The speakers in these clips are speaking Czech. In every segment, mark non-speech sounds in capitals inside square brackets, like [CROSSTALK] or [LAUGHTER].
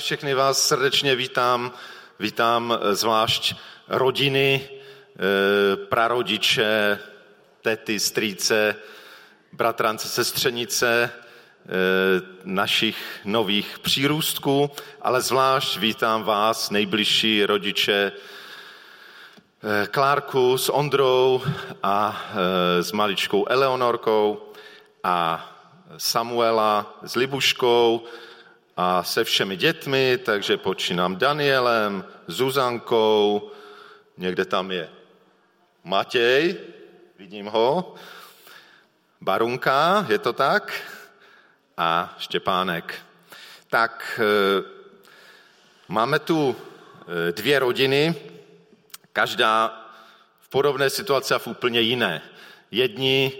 Všechny vás srdečně vítám, vítám eh, zvlášť rodiny, eh, prarodiče, tety, strýce, bratrance, sestřenice, eh, našich nových přírůstků, ale zvlášť vítám vás, nejbližší rodiče, Klárku s Ondrou a s maličkou Eleonorkou a Samuela s Libuškou, a se všemi dětmi, takže počínám Danielem, Zuzankou, někde tam je Matěj, vidím ho, Barunka, je to tak? A Štěpánek. Tak e, máme tu e, dvě rodiny, každá v podobné situaci a v úplně jiné. Jedni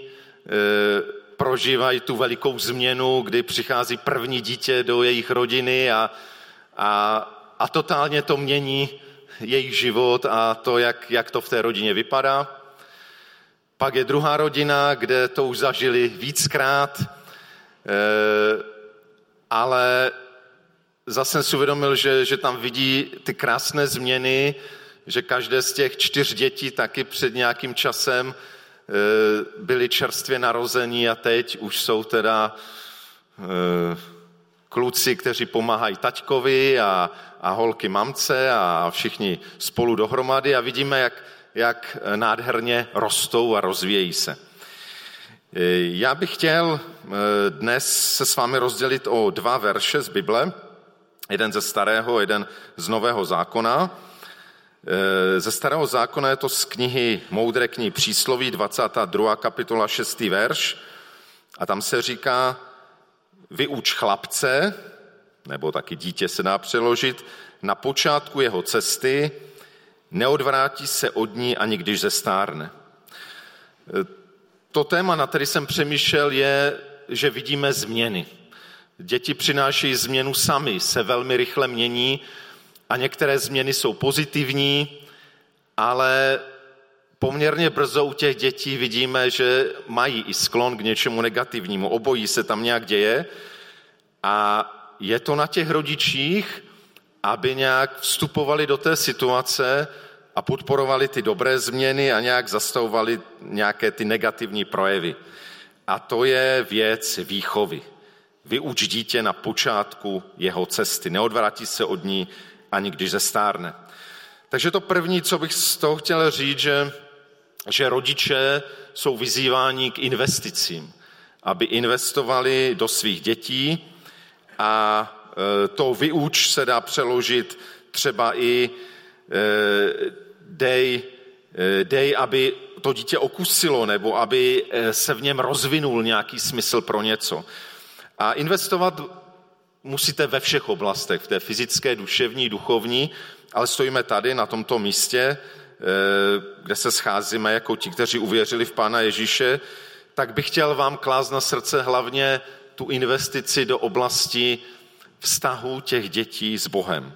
e, prožívají tu velikou změnu, kdy přichází první dítě do jejich rodiny a, a, a totálně to mění jejich život a to, jak, jak to v té rodině vypadá. Pak je druhá rodina, kde to už zažili víckrát, eh, ale zase jsem si uvědomil, že, že tam vidí ty krásné změny, že každé z těch čtyř dětí taky před nějakým časem byli čerstvě narození a teď už jsou teda eh, kluci, kteří pomáhají taťkovi a, a holky mamce a všichni spolu dohromady a vidíme, jak, jak nádherně rostou a rozvíjejí se. Eh, já bych chtěl dnes se s vámi rozdělit o dva verše z Bible, jeden ze starého, jeden z nového zákona. Eh, ze starého zákona je to z knihy Moudré knihy přísloví, 22. kapitola 6. verš. A tam se říká, vyuč chlapce, nebo taky dítě se dá přeložit, na počátku jeho cesty, neodvrátí se od ní ani když zestárne. Eh, to téma, na který jsem přemýšlel, je, že vidíme změny. Děti přinášejí změnu sami, se velmi rychle mění a některé změny jsou pozitivní, ale poměrně brzo u těch dětí vidíme, že mají i sklon k něčemu negativnímu. Obojí se tam nějak děje a je to na těch rodičích, aby nějak vstupovali do té situace a podporovali ty dobré změny a nějak zastavovali nějaké ty negativní projevy. A to je věc výchovy. Vyuč dítě na počátku jeho cesty, neodvrátí se od ní, ani když zestárne. Takže to první, co bych z toho chtěl říct, že, že rodiče jsou vyzýváni k investicím, aby investovali do svých dětí a e, to vyuč se dá přeložit třeba i e, dej, e, dej, aby to dítě okusilo, nebo aby se v něm rozvinul nějaký smysl pro něco. A investovat musíte ve všech oblastech, v té fyzické, duševní, duchovní, ale stojíme tady na tomto místě, eh, kde se scházíme jako ti, kteří uvěřili v Pána Ježíše, tak bych chtěl vám klást na srdce hlavně tu investici do oblasti vztahu těch dětí s Bohem.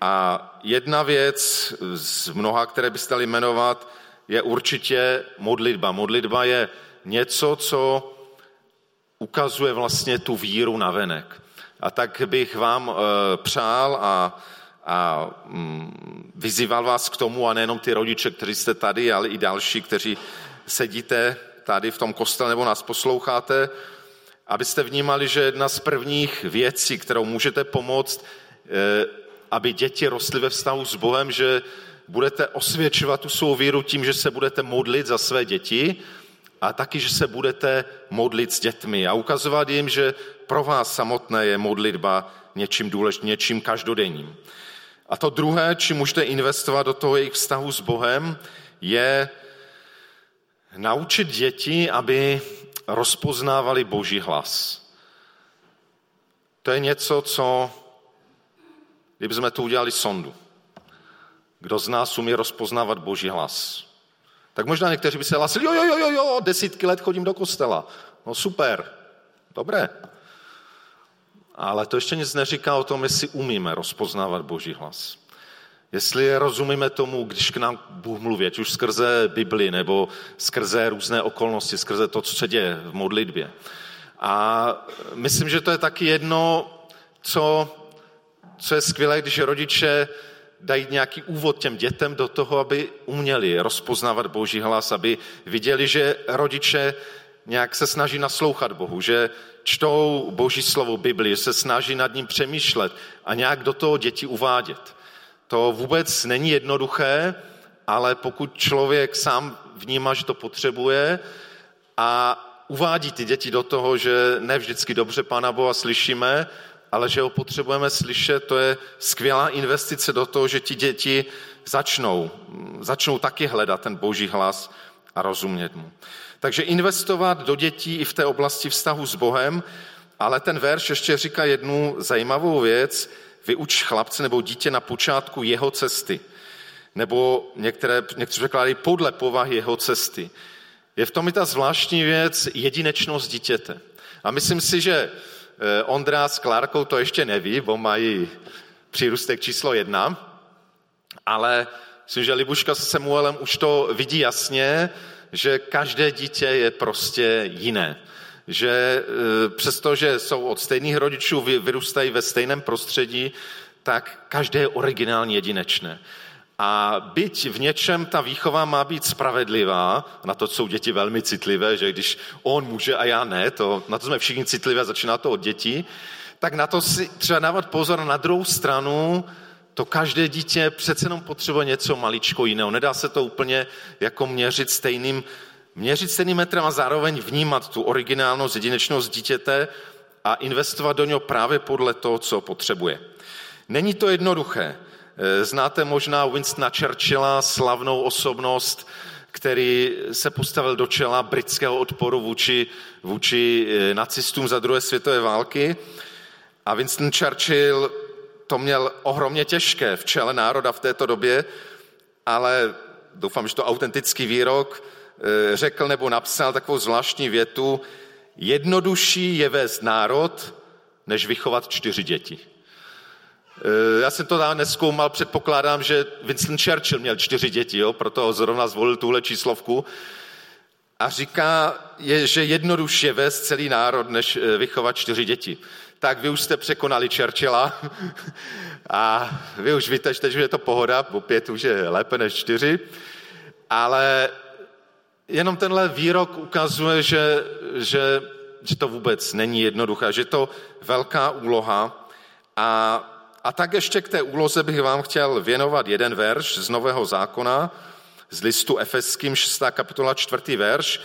A jedna věc z mnoha, které byste dali jmenovat, je určitě modlitba. Modlitba je něco, co ukazuje vlastně tu víru na venek. A tak bych vám eh, přál a, a mm, vyzýval vás k tomu, a nejenom ty rodiče, kteří jste tady, ale i další, kteří sedíte tady v tom kostele nebo nás posloucháte, abyste vnímali, že jedna z prvních věcí, kterou můžete pomoct, eh, aby děti rostly ve vztahu s Bohem, že budete osvědčovat tu svou víru tím, že se budete modlit za své děti a taky, že se budete modlit s dětmi a ukazovat jim, že pro vás samotné je modlitba něčím důležitým, něčím každodenním. A to druhé, čím můžete investovat do toho jejich vztahu s Bohem, je naučit děti, aby rozpoznávali Boží hlas. To je něco, co, kdybychom to udělali sondu, kdo z nás umí rozpoznávat Boží hlas. Tak možná někteří by se hlasili, jo, jo, jo, jo, jo, desítky let chodím do kostela. No super, dobré. Ale to ještě nic neříká o tom, jestli umíme rozpoznávat Boží hlas. Jestli rozumíme tomu, když k nám Bůh mluví, ať už skrze Bibli nebo skrze různé okolnosti, skrze to, co se děje v modlitbě. A myslím, že to je taky jedno, co, co je skvělé, když rodiče dají nějaký úvod těm dětem do toho, aby uměli rozpoznávat Boží hlas, aby viděli, že rodiče nějak se snaží naslouchat Bohu, že čtou Boží slovo Bibli, že se snaží nad ním přemýšlet a nějak do toho děti uvádět. To vůbec není jednoduché, ale pokud člověk sám vnímá, že to potřebuje a uvádí ty děti do toho, že ne vždycky dobře Pána Boha slyšíme, ale že ho potřebujeme slyšet, to je skvělá investice do toho, že ti děti začnou, začnou taky hledat ten boží hlas a rozumět mu. Takže investovat do dětí i v té oblasti vztahu s Bohem, ale ten verš ještě říká jednu zajímavou věc, vyuč chlapce nebo dítě na počátku jeho cesty. Nebo některé, někteří překládají podle povahy jeho cesty. Je v tom i ta zvláštní věc jedinečnost dítěte. A myslím si, že Ondra s Klárkou to ještě neví, bo mají přírůstek číslo jedna, ale myslím, že Libuška se Samuelem už to vidí jasně, že každé dítě je prostě jiné. Že eh, přestože jsou od stejných rodičů, vyrůstají ve stejném prostředí, tak každé je originálně jedinečné. A byť v něčem ta výchova má být spravedlivá, na to jsou děti velmi citlivé, že když on může a já ne, to, na to jsme všichni citlivé, začíná to od dětí, tak na to si třeba dávat pozor na druhou stranu, to každé dítě přece jenom potřebuje něco maličko jiného. Nedá se to úplně jako měřit stejným, měřit stejným metrem a zároveň vnímat tu originálnost, jedinečnost dítěte a investovat do něho právě podle toho, co potřebuje. Není to jednoduché. Eh, znáte možná Winstona Churchilla, slavnou osobnost, který se postavil do čela britského odporu vůči, vůči eh, nacistům za druhé světové války. A Winston Churchill to měl ohromně těžké v čele národa v této době, ale doufám, že to autentický výrok eh, řekl nebo napsal takovou zvláštní větu, jednodušší je vést národ, než vychovat čtyři děti. Eh, já jsem to dál neskoumal, předpokládám, že Winston Churchill měl čtyři děti, jo, proto zrovna zvolil tuhle číslovku. A říká, je, že jednodušší je vést celý národ, než eh, vychovat čtyři děti. Tak vy už jste překonali Churchilla [LAUGHS] a vy už víte, že je to pohoda, bo pět už je lépe než čtyři, ale jenom tenhle výrok ukazuje, že, že, že to vůbec není jednoduché, že je to velká úloha a a tak ještě k té úloze bych vám chtěl věnovat jeden verš z Nového zákona, z listu Efeským 6. kapitola 4. verš.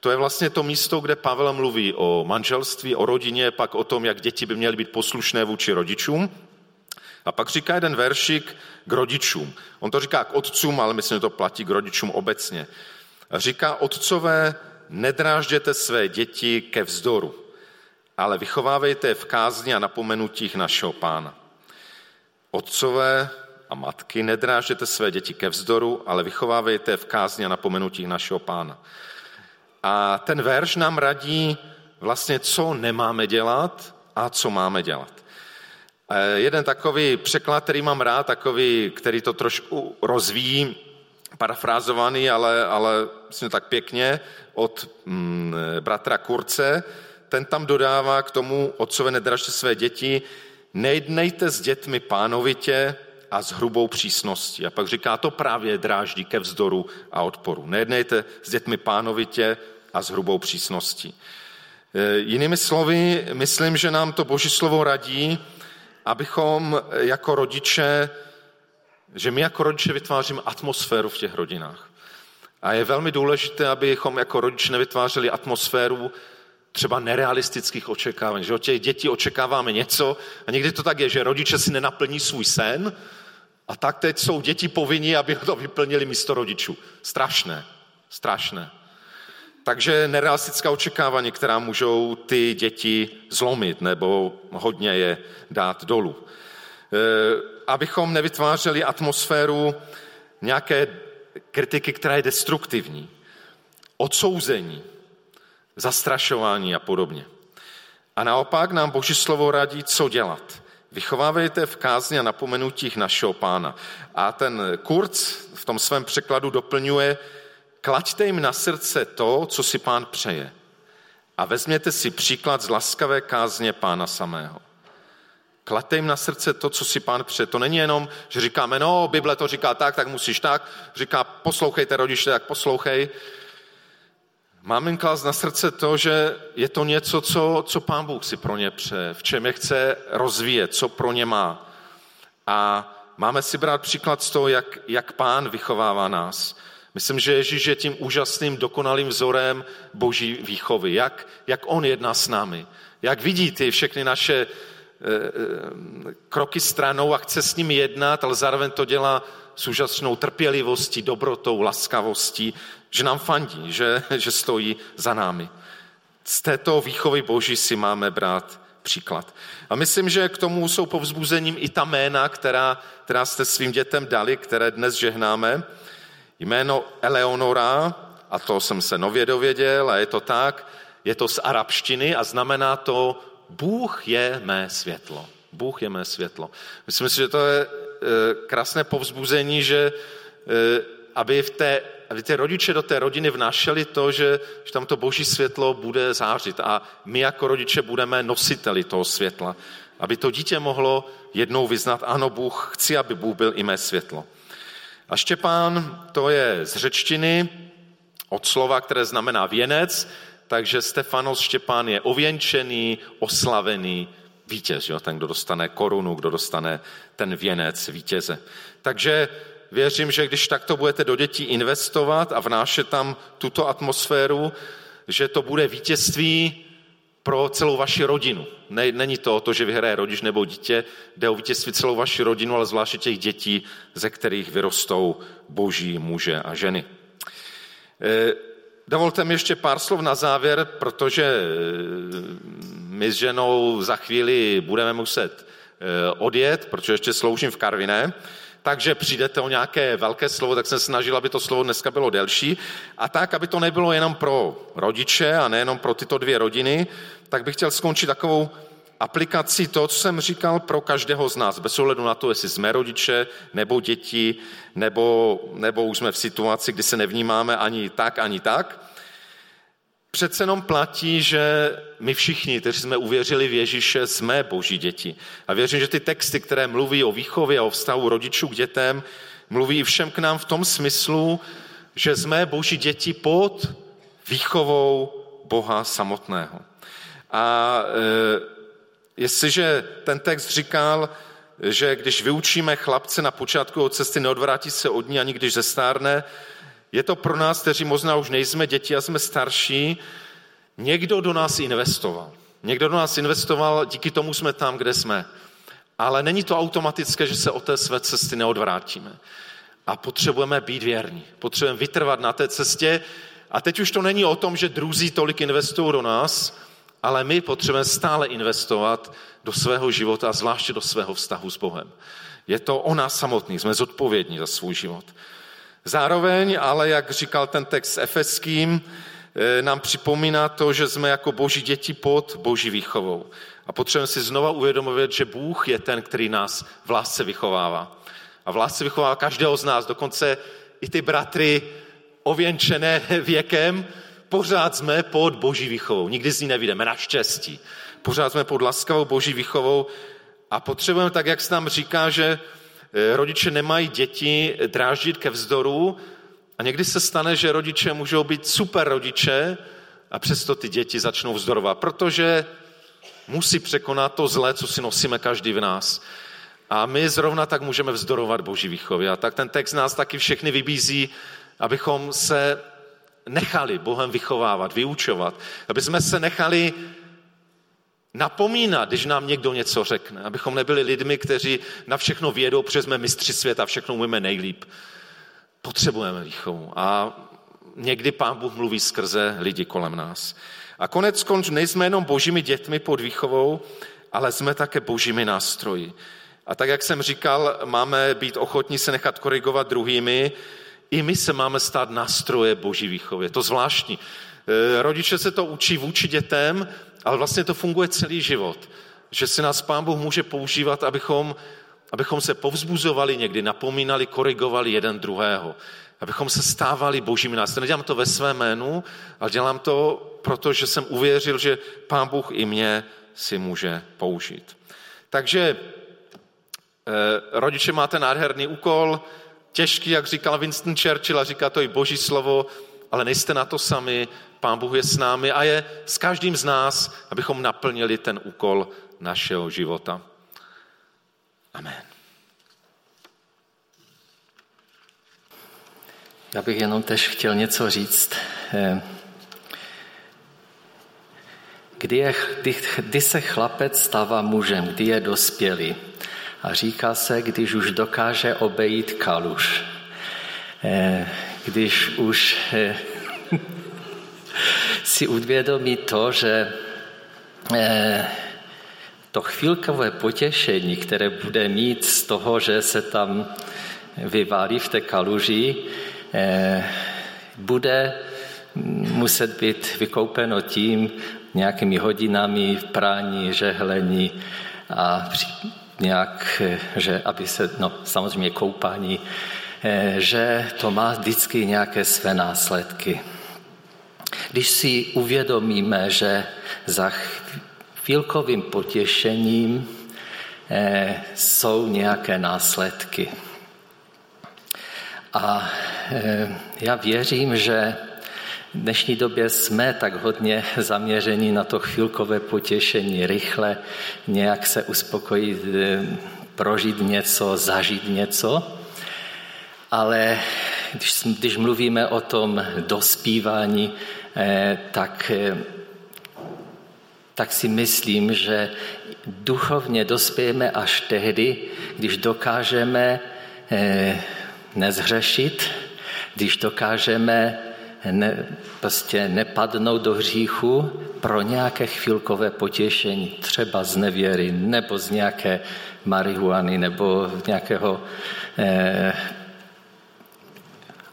To je vlastně to místo, kde Pavel mluví o manželství, o rodině, pak o tom, jak děti by měly být poslušné vůči rodičům. A pak říká jeden veršik k rodičům. On to říká k otcům, ale myslím, že to platí k rodičům obecně. A říká, otcové, nedrážděte své děti ke vzdoru, ale vychovávejte je v kázni a napomenutích našeho pána. Otcové a matky, nedrážete své děti ke vzdoru, ale vychovávejte v kázni a napomenutích našeho pána. A ten verš nám radí vlastně, co nemáme dělat a co máme dělat. Jeden takový překlad, který mám rád, takový, který to trošku rozvíjí, parafrázovaný, ale, ale myslím tak pěkně, od mm, bratra Kurce, ten tam dodává k tomu, otcové nedražte své děti, nejdnejte s dětmi pánovitě a s hrubou přísností. A pak říká, to právě dráždí ke vzdoru a odporu. Nejednejte s dětmi pánovitě a s hrubou přísností. E, jinými slovy, myslím, že nám to Boží slovo radí, abychom jako rodiče, že my jako rodiče vytváříme atmosféru v těch rodinách. A je velmi důležité, abychom jako rodiče nevytvářeli atmosféru, třeba nerealistických očekávání, že od těch dětí očekáváme něco a někdy to tak je, že rodiče si nenaplní svůj sen a tak teď jsou děti povinni, aby to vyplnili místo rodičů. Strašné, strašné. Takže nerealistická očekávání, která můžou ty děti zlomit nebo hodně je dát dolů. E, abychom nevytvářeli atmosféru nějaké kritiky, která je destruktivní, odsouzení, zastrašování a podobně. A naopak nám Boží slovo radí, co dělat. Vychovávejte v kázni a napomenutích našeho pána. A ten Kurz v tom svém překladu doplňuje, klaďte jim na srdce to, co si pán přeje. A vezměte si příklad z laskavé kázně pána samého. Kladte jim na srdce to, co si pán pře. To není jenom, že říkáme, no, Bible to říká tak, tak musíš tak. Říká, poslouchejte rodiče, tak poslouchej. Máme jim klást na srdce to, že je to něco, co, co pán Bůh si pro ně pře, v čem je chce rozvíjet, co pro ně má. A máme si brát příklad z toho, jak, jak pán vychovává nás. Myslím, že Ježíš je tím úžasným, dokonalým vzorem boží výchovy. Jak, jak on jedná s námi. Jak vidí ty všechny naše kroky stranou a chce s nimi jednat, ale zároveň to dělá s úžasnou trpělivostí, dobrotou, laskavostí, že nám fandí, že, [LAUGHS] že stojí za námi. Z této výchovy boží si máme brát příklad. A myslím, že k tomu jsou povzbuzením i ta jména, která, která jste svým dětem dali, které dnes žehnáme. Jméno Eleonora, a to jsem se nově dověděl, a je to tak, je to z arabštiny a znamená to Bůh je mé světlo. Bůh je mé světlo. Myslím si, že to je e, krásné povzbuzení, že e, aby v té aby ty rodiče do té rodiny vnášeli to, že, že tam to boží světlo bude zářit a my jako rodiče budeme nositeli toho světla. Aby to dítě mohlo jednou vyznat, ano, Bůh, chci, aby Bůh byl i mé světlo. A Štěpán, to je z řečtiny, od slova, které znamená věnec, takže Stefanos Štěpán je ověnčený, oslavený vítěz, jo? ten, kdo dostane korunu, kdo dostane ten věnec vítěze. Takže věřím, že když takto budete do dětí investovat a vnášet tam tuto atmosféru, že to bude vítězství pro celou vaši rodinu. Není to o to, že vyhraje rodič nebo dítě, jde o vítězství celou vaši rodinu, ale zvláště těch dětí, ze kterých vyrostou boží muže a ženy. E, dovolte mi ještě pár slov na závěr, protože e, my s ženou za chvíli budeme muset e, odjet, protože ještě sloužím v Karviné takže přijdete o nějaké velké slovo, tak jsem snažil, aby to slovo dneska bylo delší. A tak, aby to nebylo jenom pro rodiče a nejenom pro tyto dvě rodiny, tak bych chtěl skončit takovou aplikací to, co jsem říkal pro každého z nás, bez ohledu na to, jestli jsme rodiče, nebo děti, nebo, nebo už jsme v situaci, kdy se nevnímáme ani tak, ani tak přece jenom platí, že my všichni, kteří jsme uvěřili v Ježíše, jsme boží děti. A věřím, že ty texty, které mluví o výchově a o vztahu rodičů k dětem, mluví i všem k nám v tom smyslu, že jsme boží děti pod výchovou Boha samotného. A e, jestliže ten text říkal, že když vyučíme chlapce na počátku od cesty, neodvrátí se od ní ani když zestárne, je to pro nás, kteří možná už nejsme děti a jsme starší, někdo do nás investoval. Někdo do nás investoval, díky tomu jsme tam, kde jsme. Ale není to automatické, že se o té své cesty neodvrátíme. A potřebujeme být věrní. Potřebujeme vytrvat na té cestě. A teď už to není o tom, že druzí tolik investují do nás, ale my potřebujeme stále investovat do svého života, zvláště do svého vztahu s Bohem. Je to o nás samotný, jsme zodpovědní za svůj život. Zároveň, ale jak říkal ten text efeským, eh, nám připomíná to, že jsme jako boží děti pod boží výchovou. A potřebujeme si znova uvědomovat, že Bůh je ten, který nás v lásce vychovává. A v lásce vychovává každého z nás, dokonce i ty bratry ověnčené [LAUGHS] věkem, pořád jsme pod boží výchovou. Nikdy z ní nevidíme, naštěstí. Pořád jsme pod laskavou boží výchovou a potřebujeme, tak jak se nám říká, že Eh, rodiče nemají děti dráždit ke vzdoru a někdy se stane, že rodiče můžou být super rodiče a přesto ty děti začnou vzdorovat, protože musí překonat to zlé, co si nosíme každý v nás. A my zrovna tak můžeme vzdorovat Boží výchově. A tak ten text nás taky všechny vybízí, abychom se nechali Bohem vychovávat, vyučovat, aby jsme se nechali napomínat, když nám někdo něco řekne, abychom nebyli lidmi, kteří na všechno vědou, protože jsme mistři světa, všechno umíme nejlíp. Potřebujeme výchovu a někdy Pán Bůh mluví skrze lidi kolem nás. A konec konč nejsme jenom božími dětmi pod výchovou, ale jsme také božími nástroji. A tak, jak jsem říkal, máme být ochotní se nechat korigovat druhými, i my se máme stát nástroje boží výchově. To zvláštní. E, rodiče se to učí vůči dětem, ale vlastně to funguje celý život. Že si nás Pán Bůh může používat, abychom, abychom se povzbuzovali někdy, napomínali, korigovali jeden druhého. Abychom se stávali božími nás. Nedělám to ve svém jménu, ale dělám to, protože jsem uvěřil, že Pán Bůh i mě si může použít. Takže eh, rodiče máte nádherný úkol, těžký, jak říkal Winston Churchill a říká to i boží slovo, ale nejste na to sami, pán Bůh je s námi a je s každým z nás, abychom naplnili ten úkol našeho života. Amen. Já bych jenom tež chtěl něco říct. Eh, kdy, je, kdy, kdy se chlapec stává mužem, kdy je dospělý? A říká se, když už dokáže obejít kaluš. Eh, když už eh, [LAUGHS] si uvědomí to, že to chvilkové potěšení, které bude mít z toho, že se tam vyválí v té kaluži, Eh, bude muset být vykoupeno tím nějakými hodinami prání, žehlení a nějak, eh, že aby se, no samozřejmě koupání, eh, že to má vždycky nějaké své následky. Když si uvědomíme, že za chvilkovým potěšením jsou nějaké následky. A Eh, já věřím, že v dnešní době jsme tak hodně zaměření na to chvilkové potěšení, rychle nějak se uspokojit, eh, prožít něco, zažít něco. Ale když, když mluvíme o tom dospívání, eh, tak, tak si myslím, že duchovně dospějeme až tehdy, když dokážeme nezhřešit, když dokážeme ne, prostě nepadnout do hříchu pro nějaké chvilkové potěšení, třeba z nevěry, nebo z nějaké marihuany, nebo nějakého eh,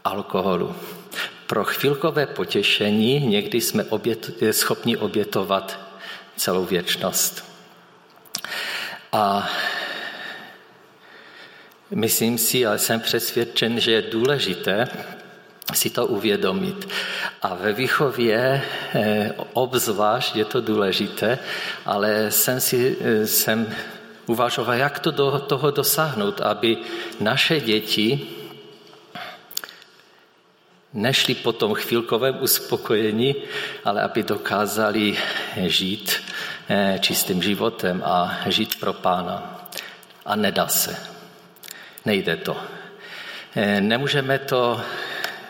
alkoholu. Pro chvilkové potěšení někdy jsme obět, schopni obětovat celou věčnost. A Myslím si, ale jsem přesvědčen, že je důležité si to uvědomit. A ve výchově eh, obzvlášť je to důležité, ale jsem si jsem uvažoval, jak to do toho dosáhnout, aby naše děti nešli po tom chvilkovém uspokojení, ale aby dokázali žít eh, čistým životem a žít pro pána. A nedá se. Nejde to. Eh, nemůžeme to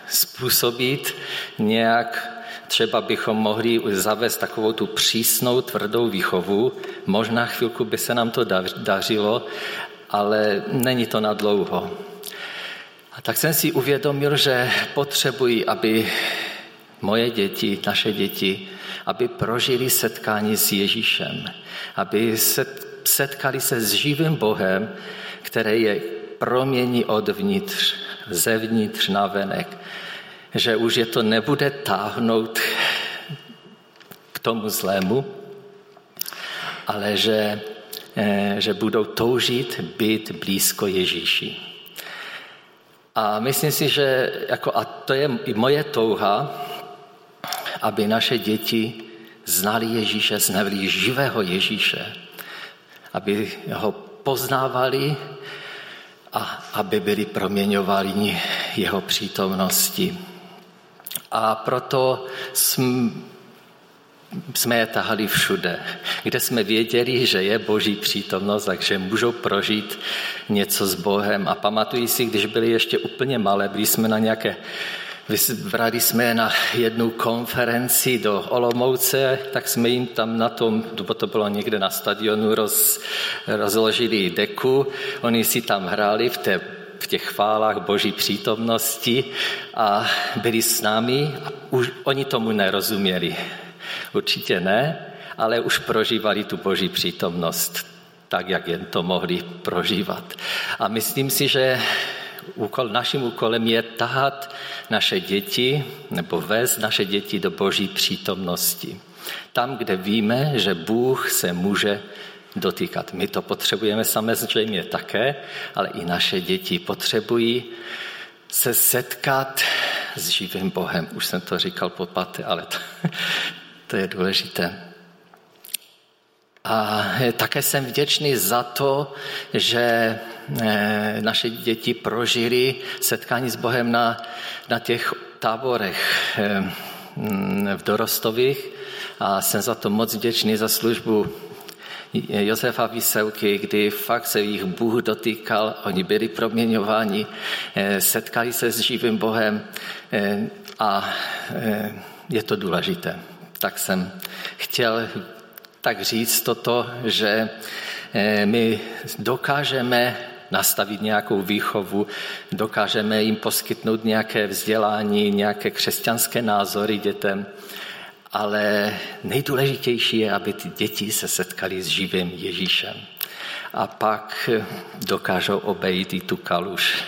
způsobit nějak, třeba bychom mohli zavést takovou tu přísnou, tvrdou výchovu. Možná chvilku by se nám to dařilo, ale není to na dlouho. A tak jsem si uvědomil, že potřebuji, aby moje děti, naše děti, aby prožili setkání s Ježíšem, aby se setkali se s živým Bohem, který je promění odvnitř, zevnitř na venek, že už je to nebude táhnout k tomu zlému, ale že, eh, že budou toužit být blízko Ježíši. A myslím si, že jako, a to je i moje touha, aby naše děti znali Ježíše, znali živého Ježíše, aby ho poznávali a aby byli proměňováni jeho přítomnosti. A proto jsme je tahali všude, kde jsme věděli, že je boží přítomnost, takže můžou prožít něco s Bohem. A pamatuji si, když byli ještě úplně malé, byli jsme na nějaké Vrali jsme na jednu konferenci do Olomouce, tak jsme jim tam na tom, to bylo někde na stadionu, roz, rozložili deku. Oni si tam hráli v, té, v těch chválách boží přítomnosti a byli s námi a už oni tomu nerozuměli. Určitě ne, ale už prožívali tu boží přítomnost tak, jak jen to mohli prožívat. A myslím si, že úkol, naším úkolem je tahat naše děti nebo vést naše děti do boží přítomnosti. Tam, kde víme, že Bůh se může dotýkat. My to potřebujeme samozřejmě také, ale i naše děti potřebují se setkat s živým Bohem. Už jsem to říkal po pate, ale to, [LAUGHS] to je důležité. A také jsem vděčný za to, že naše děti prožili setkání s Bohem na, na těch táborech v Dorostových a jsem za to moc vděčný za službu Josefa Vyselky, kdy fakt se jich Bůh dotýkal, oni byli proměňováni, eh, setkali se s živým Bohem eh, a eh, je to důležité. Tak jsem chtěl tak říct toto, že my dokážeme nastavit nějakou výchovu, dokážeme jim poskytnout nějaké vzdělání, nějaké křesťanské názory dětem, ale nejdůležitější je, aby ty děti se setkali s živým Ježíšem. A pak dokážou obejít i tu kaluž,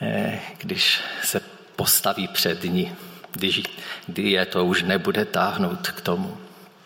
eh, když se postaví před ní, když, kdy je to už nebude táhnout k tomu.